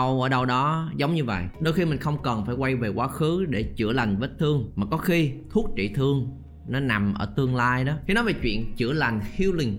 đọc ở đâu đó, giống như vậy. Đôi khi mình không cần phải quay về quá khứ để chữa lành vết thương, mà có khi thuốc trị thương nó nằm ở tương lai đó. Khi nói về chuyện chữa lành, healing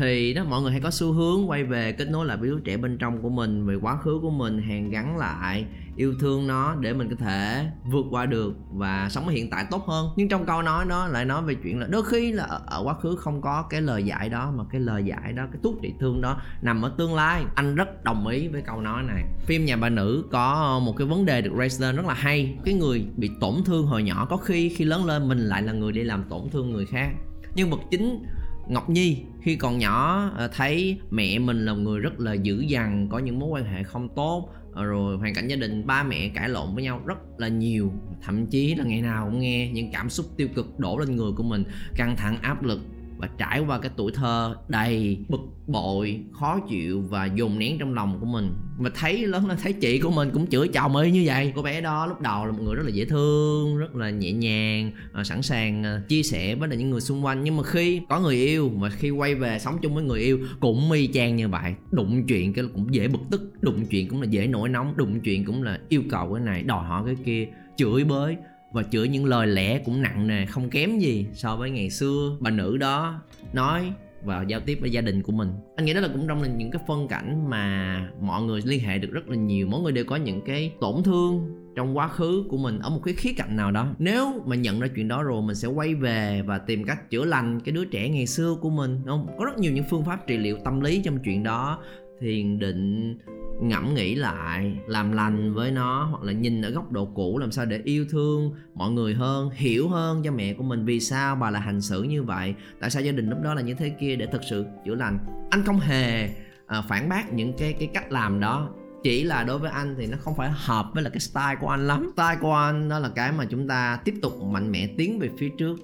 thì đó mọi người hay có xu hướng quay về kết nối lại với đứa trẻ bên trong của mình về quá khứ của mình hàn gắn lại yêu thương nó để mình có thể vượt qua được và sống ở hiện tại tốt hơn. Nhưng trong câu nói nó lại nói về chuyện là đôi khi là ở, ở quá khứ không có cái lời giải đó mà cái lời giải đó cái thuốc trị thương đó nằm ở tương lai. Anh rất đồng ý với câu nói này. Phim nhà bà nữ có một cái vấn đề được raise lên rất là hay. Cái người bị tổn thương hồi nhỏ có khi khi lớn lên mình lại là người đi làm tổn thương người khác. Nhân vật chính Ngọc Nhi, khi còn nhỏ ờ, thấy mẹ mình là người rất là dữ dằn, có những mối quan hệ không tốt ờ, rồi hoàn cảnh gia đình ba mẹ cãi lộn với nhau rất là nhiều. Thậm chí là ngày nào cũng nghe những cảm xúc tiêu cực đổ lên người của mình, căng thẳng, áp lực và trải qua cái tuổi thơ đầy bực bội, khó chịu và dồn nén trong lòng của mình. Mà thấy lớn lên thấy chị của mình cũng chửi chồng ấy như vậy. Cô bé đó lúc đầu là một người rất là dễ thương, rất là nhẹ nhàng ờ, sẵn sàng ờ, chia sẻ với những người xung quanh. Nhưng mà khi có người yêu mà khi quay về sống chung với người yêu cũng mi chang như vậy. Đụng chuyện cái cũng dễ bực tức, đụng chuyện cũng là dễ nổi nóng, đụng chuyện cũng là yêu cầu cái này, đòi hỏi cái kia, chửi bới và chửi những lời lẽ cũng nặng nề, không kém gì so với ngày xưa. Bà nữ đó nói và giao tiếp với gia đình của mình. Anh nghĩ đó là cũng trong là những cái phân cảnh mà mọi người liên hệ được rất là nhiều. Mỗi người đều có những cái tổn thương trong quá khứ của mình ở một cái khía cạnh nào đó. Nếu mà nhận ra chuyện đó rồi, mình sẽ quay về và tìm cách chữa lành cái đứa trẻ ngày xưa của mình không? Có rất nhiều những phương pháp trị liệu tâm lý trong chuyện đó. Thiền định ngẫm nghĩ lại làm lành với nó hoặc là nhìn ở góc độ cũ làm sao để yêu thương mọi người hơn hiểu hơn cho mẹ của mình vì sao bà lại hành xử như vậy tại sao gia đình lúc đó là như thế kia để thực sự chữa lành. Anh không hề à, phản bác những cái cái cách làm đó. Chỉ là đối với anh thì nó không phải hợp với là cái style của anh lắm. Style của anh đó là cái mà chúng ta tiếp tục mạnh mẽ tiến về phía trước.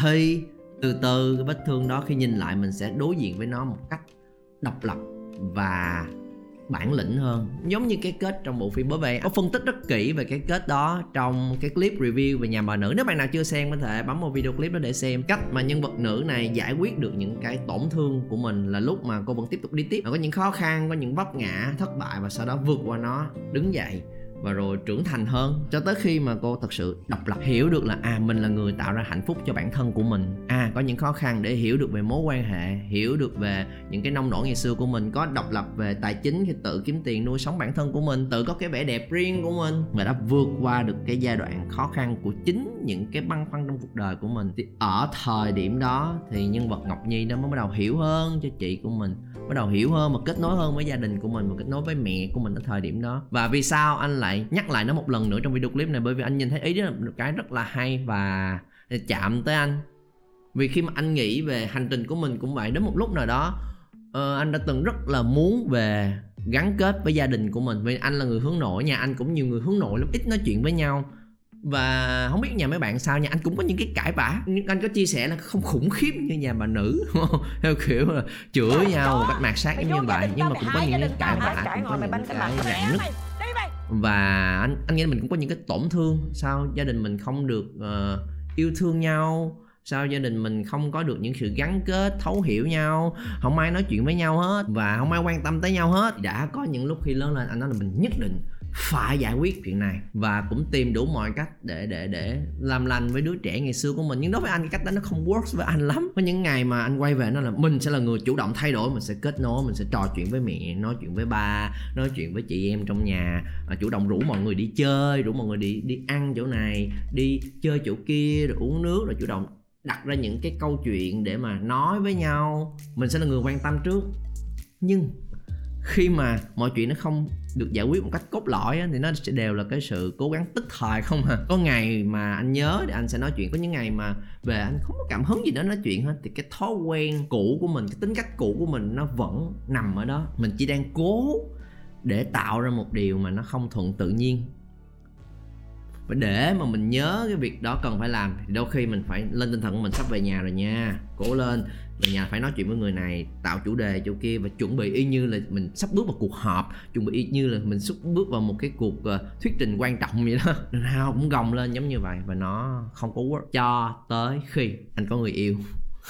Thì từ từ cái vết thương đó khi nhìn lại mình sẽ đối diện với nó một cách độc lập và bản lĩnh hơn. Giống như cái kết trong bộ phim bởi vậy có phân tích rất kỹ về cái kết đó trong cái clip review về nhà bà nữ. Nếu bạn nào chưa xem có thể bấm vào video clip đó để xem cách mà nhân vật nữ này giải quyết được những cái tổn thương của mình là lúc mà cô vẫn tiếp tục đi tiếp. Và có những khó khăn, có những vấp ngã, thất bại và sau đó vượt qua nó, đứng dậy và rồi trưởng thành hơn, cho tới khi mà cô thật sự độc lập, hiểu được là à mình là người tạo ra hạnh phúc cho bản thân của mình. À có những khó khăn để hiểu được về mối quan hệ, hiểu được về những cái nông nổi ngày xưa của mình, có độc lập về tài chính, thì tự kiếm tiền nuôi sống bản thân của mình, tự có cái vẻ đẹp riêng của mình. Và đã vượt qua được cái giai đoạn khó khăn của chính những cái băn khoăn trong cuộc đời của mình. Thì ở thời điểm đó thì nhân vật ngọc nhi nó mới bắt đầu hiểu hơn cho chị của mình, bắt đầu hiểu hơn và kết nối hơn với gia đình của mình, và kết nối với mẹ của mình ở thời điểm đó. Và vì sao anh lại nhắc lại nó một lần nữa trong video clip này bởi vì anh nhìn thấy ý đó là một cái rất là hay và chạm tới anh. Vì khi mà anh nghĩ về hành trình của mình cũng vậy đến một lúc nào đó uh, anh đã từng rất là muốn về gắn kết với gia đình của mình. Vì anh là người hướng nội nhà anh cũng nhiều người hướng nội lắm ít nói chuyện với nhau. Và không biết nhà mấy bạn sao nha anh cũng có những cái cãi vã. Nhưng anh có chia sẻ là không khủng khiếp như nhà bà nữ theo kiểu là chửi nhau một cách mạt sát giống như vậy. nhưng mà cũng có những cái cãi vã cũng có những cái rạn nứt và anh anh nghĩ là mình cũng có những cái tổn thương. Sao gia đình mình không được uh, yêu thương nhau? Sao gia đình mình không có được những sự gắn kết thấu hiểu nhau? Không ai nói chuyện với nhau hết và không ai quan tâm tới nhau hết. Đã có những lúc khi lớn lên anh nói là mình nhất định phải giải quyết chuyện này và cũng tìm đủ mọi cách để để để làm lành với đứa trẻ ngày xưa của mình. Nhưng đối với anh cái cách đó nó không works với anh lắm. Có những ngày mà anh quay về nó là mình sẽ là người chủ động thay đổi mình sẽ kết nối mình sẽ trò chuyện với mẹ nói chuyện với ba nói chuyện với chị em trong nhà à, chủ động rủ mọi người đi chơi rủ mọi người đi đi ăn chỗ này đi chơi chỗ kia rồi uống nước rồi chủ động đặt ra những cái câu chuyện để mà nói với nhau. Mình sẽ là người quan tâm trước. Nhưng khi mà mọi chuyện nó không được giải quyết một cách cốt lõi á, thì nó sẽ đều là cái sự cố gắng tức thời không à. Có ngày mà anh nhớ thì anh sẽ nói chuyện có những ngày mà về anh không có cảm hứng gì đó nói chuyện hết thì cái thói quen cũ của mình cái tính cách cũ của mình nó vẫn nằm ở đó. Mình chỉ đang cố để tạo ra một điều mà nó không thuận tự nhiên và để mà mình nhớ cái việc đó cần phải làm thì đôi khi mình phải lên tinh thần của mình sắp về nhà rồi nha. Cố lên về nhà phải nói chuyện với người này tạo chủ đề chỗ kia và chuẩn bị y như là mình sắp bước vào cuộc họp chuẩn bị y như là mình sắp bước vào một cái cuộc uh, thuyết trình quan trọng vậy đó. Nào cũng gồng lên giống như vậy và nó không có work cho tới khi anh có người yêu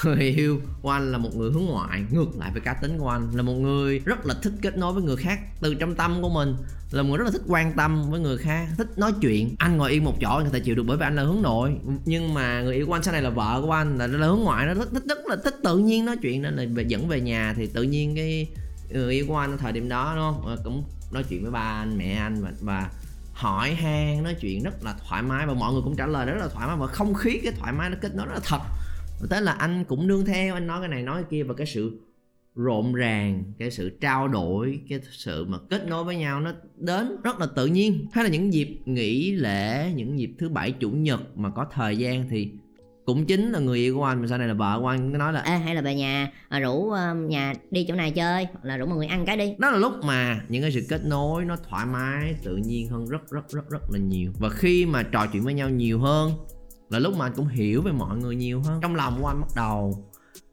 người yêu của anh là một người hướng ngoại ngược lại với cá tính của anh là một người rất là thích kết nối với người khác từ trong tâm của mình là một người rất là thích quan tâm với người khác thích nói chuyện. Anh ngồi yên một chỗ anh có thể chịu được bởi vì anh là hướng nội. Nhưng mà người yêu của anh sau này là vợ của anh là, là hướng ngoại nó rất, rất, rất là thích tự nhiên nói chuyện nên là về dẫn về nhà thì tự nhiên cái người yêu của anh thời điểm đó đúng không? Ờ, cũng nói chuyện với ba anh mẹ anh và, và hỏi han nói chuyện rất là thoải mái và mọi người cũng trả lời rất là thoải mái và không khí cái thoải mái nó kết nối rất là thật tới là anh cũng nương theo anh nói cái này nói cái kia và cái sự rộn ràng cái sự trao đổi cái sự mà kết nối với nhau nó đến rất là tự nhiên. Hay là những dịp nghỉ lễ những dịp thứ bảy chủ nhật mà có thời gian thì cũng chính là người yêu của anh. Mà sau này là vợ của anh nói là Ê, hay là về nhà à, rủ uh, nhà đi chỗ này chơi hoặc là rủ mọi người ăn cái đi. Đó là lúc mà những cái sự kết nối nó thoải mái tự nhiên hơn rất rất rất rất là nhiều. Và khi mà trò chuyện với nhau nhiều hơn là lúc mà anh cũng hiểu về mọi người nhiều hơn. Trong lòng của anh bắt đầu.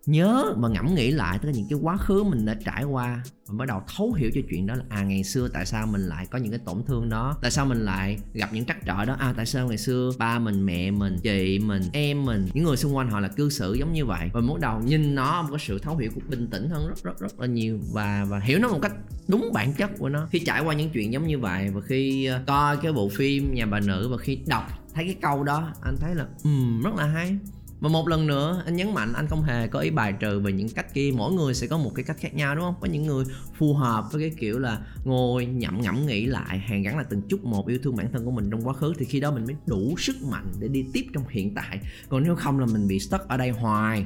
Nhớ và ngẫm nghĩ lại cả những cái quá khứ mình đã trải qua. Và bắt đầu thấu hiểu cho chuyện đó là à ngày xưa tại sao mình lại có những cái tổn thương đó? Tại sao mình lại gặp những trắc trở đó? À tại sao ngày xưa ba mình mẹ mình chị mình em mình những người xung quanh họ là cư xử giống như vậy? Và bắt đầu nhìn nó một cái sự thấu hiểu cũng bình tĩnh hơn rất rất rất là nhiều. Và và hiểu nó một cách đúng bản chất của nó. Khi trải qua những chuyện giống như vậy và khi ờ, coi cái bộ phim nhà bà nữ và khi đọc thấy cái câu đó anh thấy là um, rất là hay. Và một lần nữa anh nhấn mạnh anh không hề có ý bài trừ về những cách kia. Mỗi người sẽ có một cái cách khác nhau đúng không? Có những người phù hợp với cái kiểu là ngồi nhậm ngẫm nghĩ lại hàng gắn là từng chút một yêu thương bản thân của mình trong quá khứ thì khi đó mình mới đủ sức mạnh để đi tiếp trong hiện tại. Còn nếu không là mình bị stuck ở đây hoài.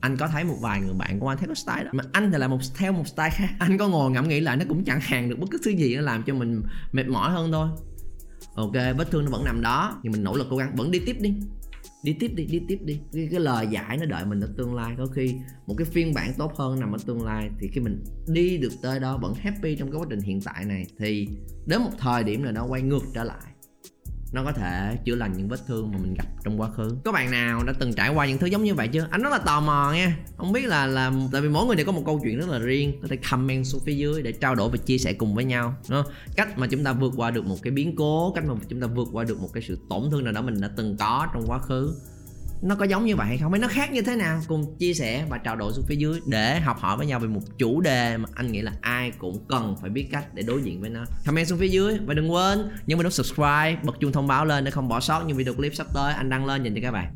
Anh có thấy một vài người bạn của anh theo cái style đó? Mà anh thì là một theo một style khác. Anh có ngồi ngẫm nghĩ lại nó cũng chẳng hàng được bất cứ thứ gì nó làm cho mình mệt mỏi hơn thôi ok vết thương nó vẫn nằm đó. Nhưng mình nỗ lực cố gắng. Vẫn đi tiếp đi. Đi tiếp đi đi tiếp đi. Cái, cái lời giải nó đợi mình ở tương lai. Có khi một cái phiên bản tốt hơn nằm ở tương lai thì khi mình đi được tới đó vẫn happy trong cái quá trình hiện tại này thì đến một thời điểm nào đó quay ngược trở lại nó có thể chữa lành những vết thương mà mình gặp trong quá khứ. Có bạn nào đã từng trải qua những thứ giống như vậy chưa? Anh rất là tò mò nha. Không biết là là tại vì mỗi người đều có một câu chuyện rất là riêng. Có thể comment xuống phía dưới để trao đổi và chia sẻ cùng với nhau, đúng không? cách mà chúng ta vượt qua được một cái biến cố, cách mà chúng ta vượt qua được một cái sự tổn thương nào đó mình đã từng có trong quá khứ nó có giống như vậy hay không? Hay nó khác như thế nào? Cùng chia sẻ và trao đổi xuống phía dưới để học hỏi với nhau về một chủ đề mà anh nghĩ là ai cũng cần phải biết cách để đối diện với nó. Comment xuống phía dưới và đừng quên, nhấn vào nút subscribe, bật chuông thông báo lên để không bỏ sót những video clip sắp tới. Anh đăng lên dành cho các bạn.